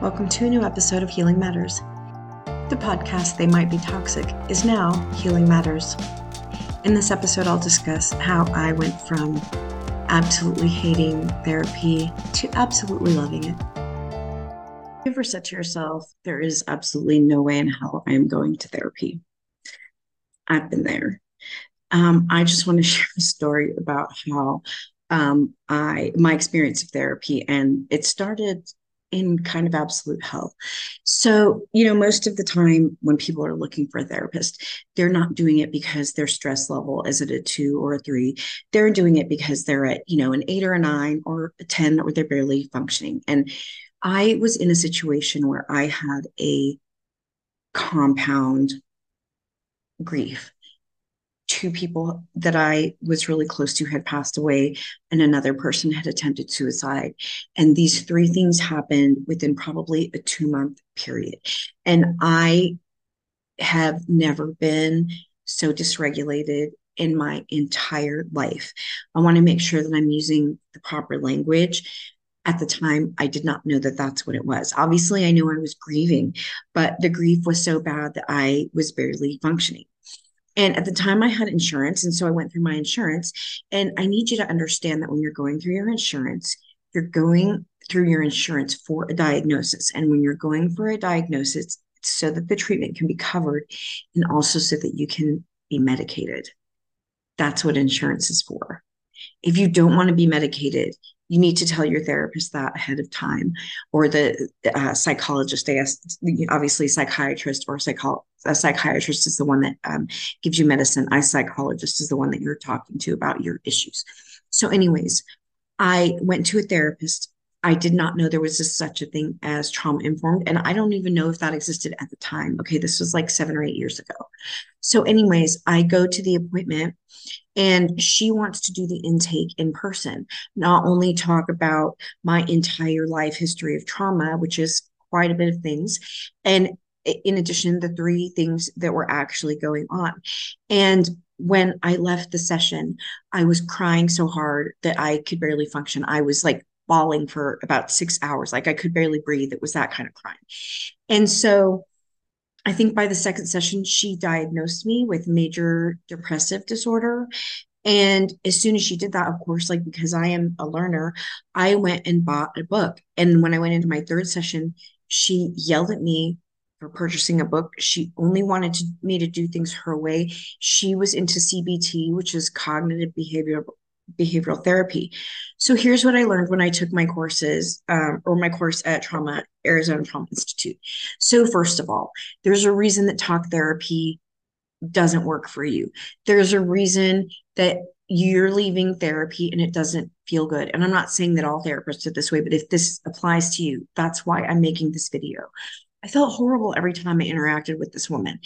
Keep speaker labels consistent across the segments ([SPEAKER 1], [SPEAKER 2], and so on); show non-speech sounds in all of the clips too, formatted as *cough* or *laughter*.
[SPEAKER 1] Welcome to a new episode of Healing Matters. The podcast They Might Be Toxic is now Healing Matters. In this episode, I'll discuss how I went from absolutely hating therapy to absolutely loving it. Have you ever said to yourself, there is absolutely no way in hell I am going to therapy? I've been there. Um, I just want to *laughs* share a story about how um, I my experience of therapy, and it started in kind of absolute hell. So, you know, most of the time when people are looking for a therapist, they're not doing it because their stress level is at a two or a three. They're doing it because they're at, you know, an eight or a nine or a 10 or they're barely functioning. And I was in a situation where I had a compound grief two people that I was really close to had passed away, and another person had attempted suicide. And these three things happened within probably a two month period. And I have never been so dysregulated in my entire life. I want to make sure that I'm using the proper language. At the time, I did not know that that's what it was. Obviously, I knew I was grieving, but the grief was so bad that I was barely functioning. And at the time, I had insurance. And so I went through my insurance. And I need you to understand that when you're going through your insurance, you're going through your insurance for a diagnosis. And when you're going for a diagnosis, so that the treatment can be covered and also so that you can be medicated. That's what insurance is for. If you don't want to be medicated, you need to tell your therapist that ahead of time or the uh, psychologist obviously psychiatrist or psycho- a psychiatrist is the one that um, gives you medicine a psychologist is the one that you're talking to about your issues so anyways i went to a therapist I did not know there was a, such a thing as trauma informed. And I don't even know if that existed at the time. Okay. This was like seven or eight years ago. So, anyways, I go to the appointment and she wants to do the intake in person, not only talk about my entire life history of trauma, which is quite a bit of things, and in addition, the three things that were actually going on. And when I left the session, I was crying so hard that I could barely function. I was like bawling for about six hours. Like I could barely breathe. It was that kind of crying. And so I think by the second session, she diagnosed me with major depressive disorder. And as soon as she did that, of course, like because I am a learner, I went and bought a book. And when I went into my third session, she yelled at me for purchasing a book. She only wanted to, me to do things her way. She was into CBT, which is cognitive behavioral behavioral therapy. So here's what I learned when I took my courses um, or my course at Trauma Arizona Trauma Institute. So first of all, there's a reason that talk therapy doesn't work for you. There's a reason that you're leaving therapy and it doesn't feel good. And I'm not saying that all therapists are this way, but if this applies to you, that's why I'm making this video. I felt horrible every time I interacted with this woman.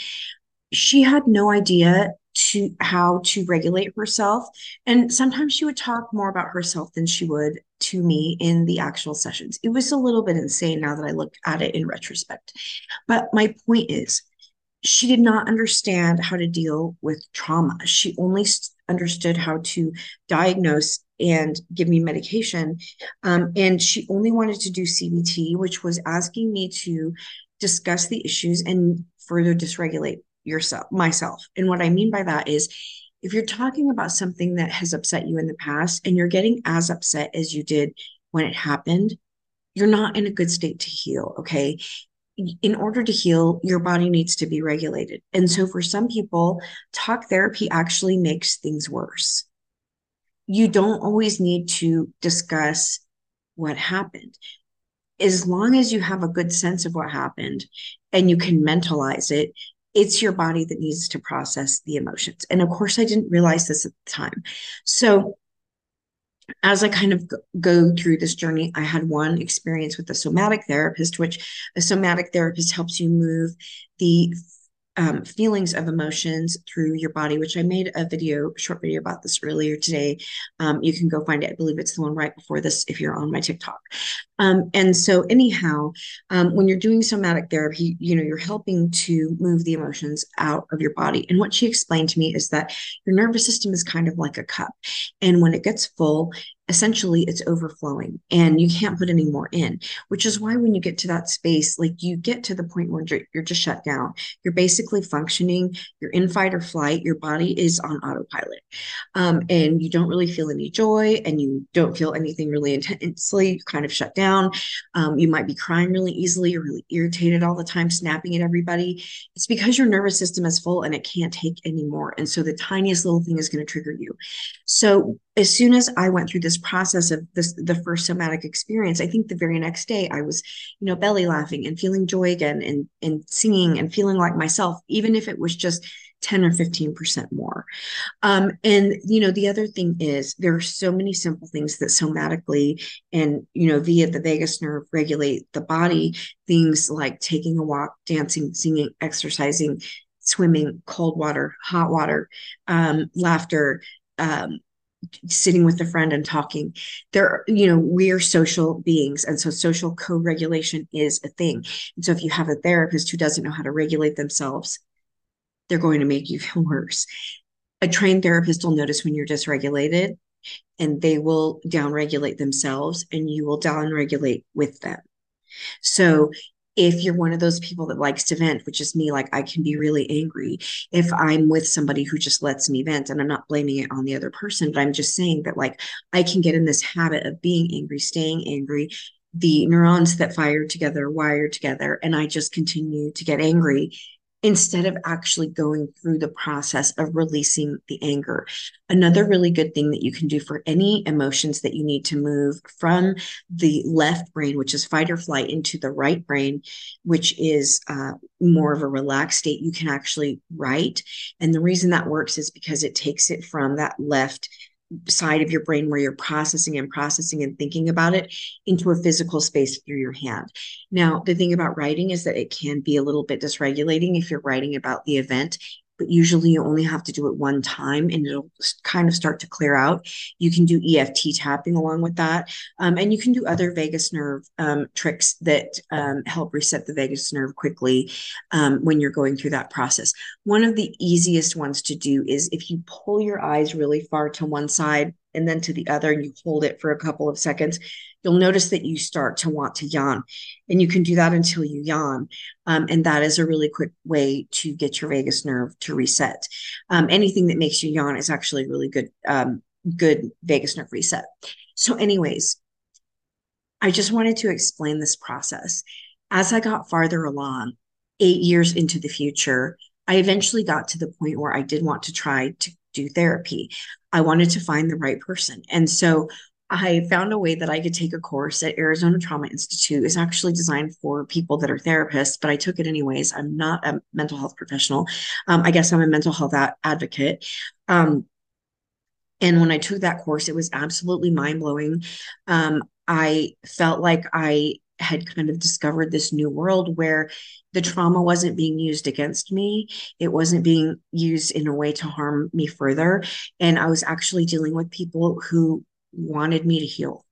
[SPEAKER 1] She had no idea to how to regulate herself. And sometimes she would talk more about herself than she would to me in the actual sessions. It was a little bit insane now that I look at it in retrospect. But my point is, she did not understand how to deal with trauma. She only understood how to diagnose and give me medication. Um, and she only wanted to do CBT, which was asking me to discuss the issues and further dysregulate yourself, myself. And what I mean by that is if you're talking about something that has upset you in the past and you're getting as upset as you did when it happened, you're not in a good state to heal. Okay. In order to heal, your body needs to be regulated. And so for some people, talk therapy actually makes things worse. You don't always need to discuss what happened. As long as you have a good sense of what happened and you can mentalize it, it's your body that needs to process the emotions. And of course, I didn't realize this at the time. So, as I kind of go through this journey, I had one experience with a somatic therapist, which a somatic therapist helps you move the um, feelings of emotions through your body, which I made a video, short video about this earlier today. Um, you can go find it. I believe it's the one right before this if you're on my TikTok. Um, and so, anyhow, um, when you're doing somatic therapy, you know, you're helping to move the emotions out of your body. And what she explained to me is that your nervous system is kind of like a cup. And when it gets full, essentially it's overflowing and you can't put any more in which is why when you get to that space like you get to the point where you're just shut down. You're basically functioning. You're in fight or flight. Your body is on autopilot um, and you don't really feel any joy and you don't feel anything really intensely you kind of shut down. Um, you might be crying really easily you're really irritated all the time snapping at everybody. It's because your nervous system is full and it can't take anymore and so the tiniest little thing is going to trigger you. So as soon as I went through this process of this, the first somatic experience, I think the very next day I was, you know, belly laughing and feeling joy again and, and singing and feeling like myself, even if it was just 10 or 15% more. Um, and, you know, the other thing is there are so many simple things that somatically and, you know, via the vagus nerve regulate the body, things like taking a walk, dancing, singing, exercising, swimming, cold water, hot water, um, laughter, um, sitting with a friend and talking there you know we're social beings and so social co-regulation is a thing. And so if you have a therapist who doesn't know how to regulate themselves they're going to make you feel *laughs* worse. A trained therapist will notice when you're dysregulated and they will downregulate themselves and you will downregulate with them. So if you're one of those people that likes to vent, which is me, like I can be really angry if I'm with somebody who just lets me vent, and I'm not blaming it on the other person, but I'm just saying that like I can get in this habit of being angry, staying angry. The neurons that fire together wire together, and I just continue to get angry instead of actually going through the process of releasing the anger. Another really good thing that you can do for any emotions that you need to move from the left brain, which is fight or flight, into the right brain, which is uh, more of a relaxed state, you can actually write. And the reason that works is because it takes it from that left side of your brain where you're processing and processing and thinking about it into a physical space through your hand. Now, the thing about writing is that it can be a little bit dysregulating if you're writing about the event but usually you only have to do it one time and it'll kind of start to clear out. You can do EFT tapping along with that. Um, and you can do other vagus nerve um, tricks that um, help reset the vagus nerve quickly um, when you're going through that process. One of the easiest ones to do is if you pull your eyes really far to one side and then to the other and you hold it for a couple of seconds, you'll notice that you start to want to yawn. And you can do that until you yawn. Um, and that is a really quick way to get your vagus nerve to reset. Um, anything that makes you yawn is actually really good, um, good vagus nerve reset. So, anyways, I just wanted to explain this process. As I got farther along, eight years into the future, I eventually got to the point where I did want to try to do therapy. I wanted to find the right person. And so I found a way that I could take a course at Arizona Trauma Institute. It's actually designed for people that are therapists, but I took it anyways. I'm not a mental health professional. Um, I guess I'm a mental health a- advocate. Um, and when I took that course, it was absolutely mind blowing. Um, I felt like I had kind of discovered this new world where the trauma wasn't being used against me. It wasn't being used in a way to harm me further. And I was actually dealing with people who wanted me to heal.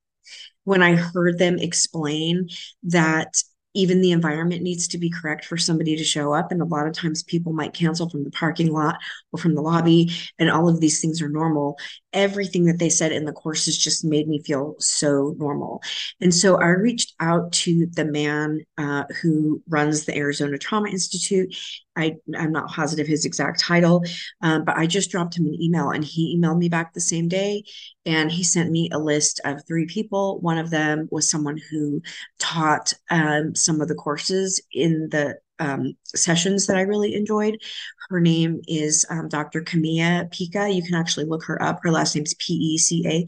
[SPEAKER 1] When I heard them explain that even the environment needs to be correct for somebody to show up. And a lot of times people might cancel from the parking lot or from the lobby, and all of these things are normal. Everything that they said in the courses just made me feel so normal. And so I reached out to the man uh, who runs the Arizona Trauma Institute. I, I'm not positive his exact title, um, but I just dropped him an email and he emailed me back the same day. And he sent me a list of three people. One of them was someone who taught um, some of the courses in the um, sessions that I really enjoyed. Her name is um, Dr. Camea Peca. You can actually look her up. Her last name is P E C A.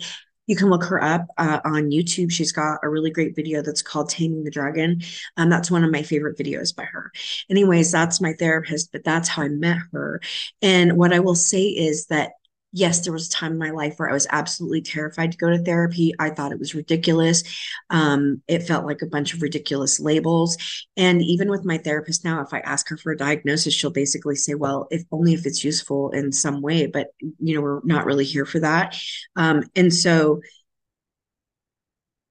[SPEAKER 1] You can look her up uh, on YouTube. She's got a really great video that's called Taming the Dragon. Um, that's one of my favorite videos by her. Anyways, that's my therapist, but that's how I met her. And what I will say is that yes, there was a time in my life where I was absolutely terrified to go to therapy. I thought it was ridiculous. Um, it felt like a bunch of ridiculous labels. And even with my therapist now, if I ask her for a diagnosis, she'll basically say, well, if only if it's useful in some way, but you know, we're not really here for that. Um, and so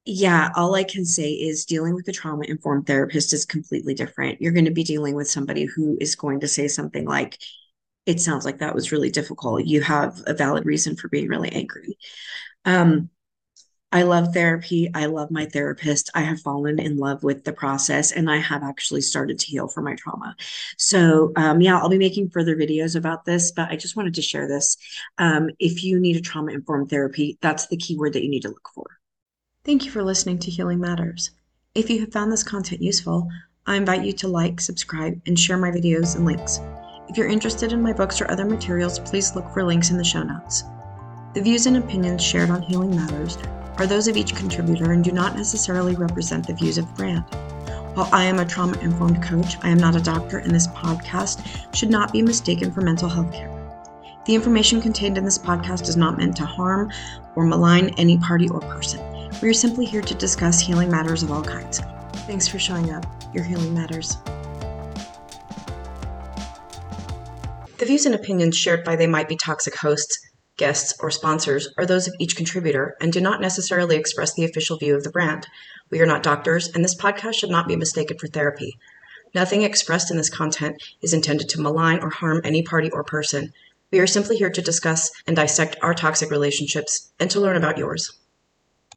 [SPEAKER 1] yeah, all I can say is dealing with a trauma informed therapist is completely different. You're going to be dealing with somebody who is going to say something like, it sounds like that was really difficult. You have a valid reason for being really angry. Um, I love therapy. I love my therapist. I have fallen in love with the process and I have actually started to heal from my trauma. So, um, yeah, I'll be making further videos about this, but I just wanted to share this. Um, if you need a trauma informed therapy, that's the keyword that you need to look for. Thank you for listening to Healing Matters. If you have found this content useful, I invite you to like, subscribe, and share my videos and links. If you're interested in my books or other materials, please look for links in the show notes. The views and opinions shared on Healing Matters are those of each contributor and do not necessarily represent the views of the brand. While I am a trauma informed coach, I am not a doctor, and this podcast should not be mistaken for mental health care. The information contained in this podcast is not meant to harm or malign any party or person. We are simply here to discuss healing matters of all kinds. Thanks for showing up. Your healing matters. The views and opinions shared by They Might Be Toxic hosts guests, or sponsors are those of each contributor and do not necessarily express the official view of the brand. We are not doctors, and this podcast should not be mistaken for therapy. Nothing expressed in this content is intended to malign or harm any party or person. We are simply here to discuss and dissect our toxic relationships and to learn about yours.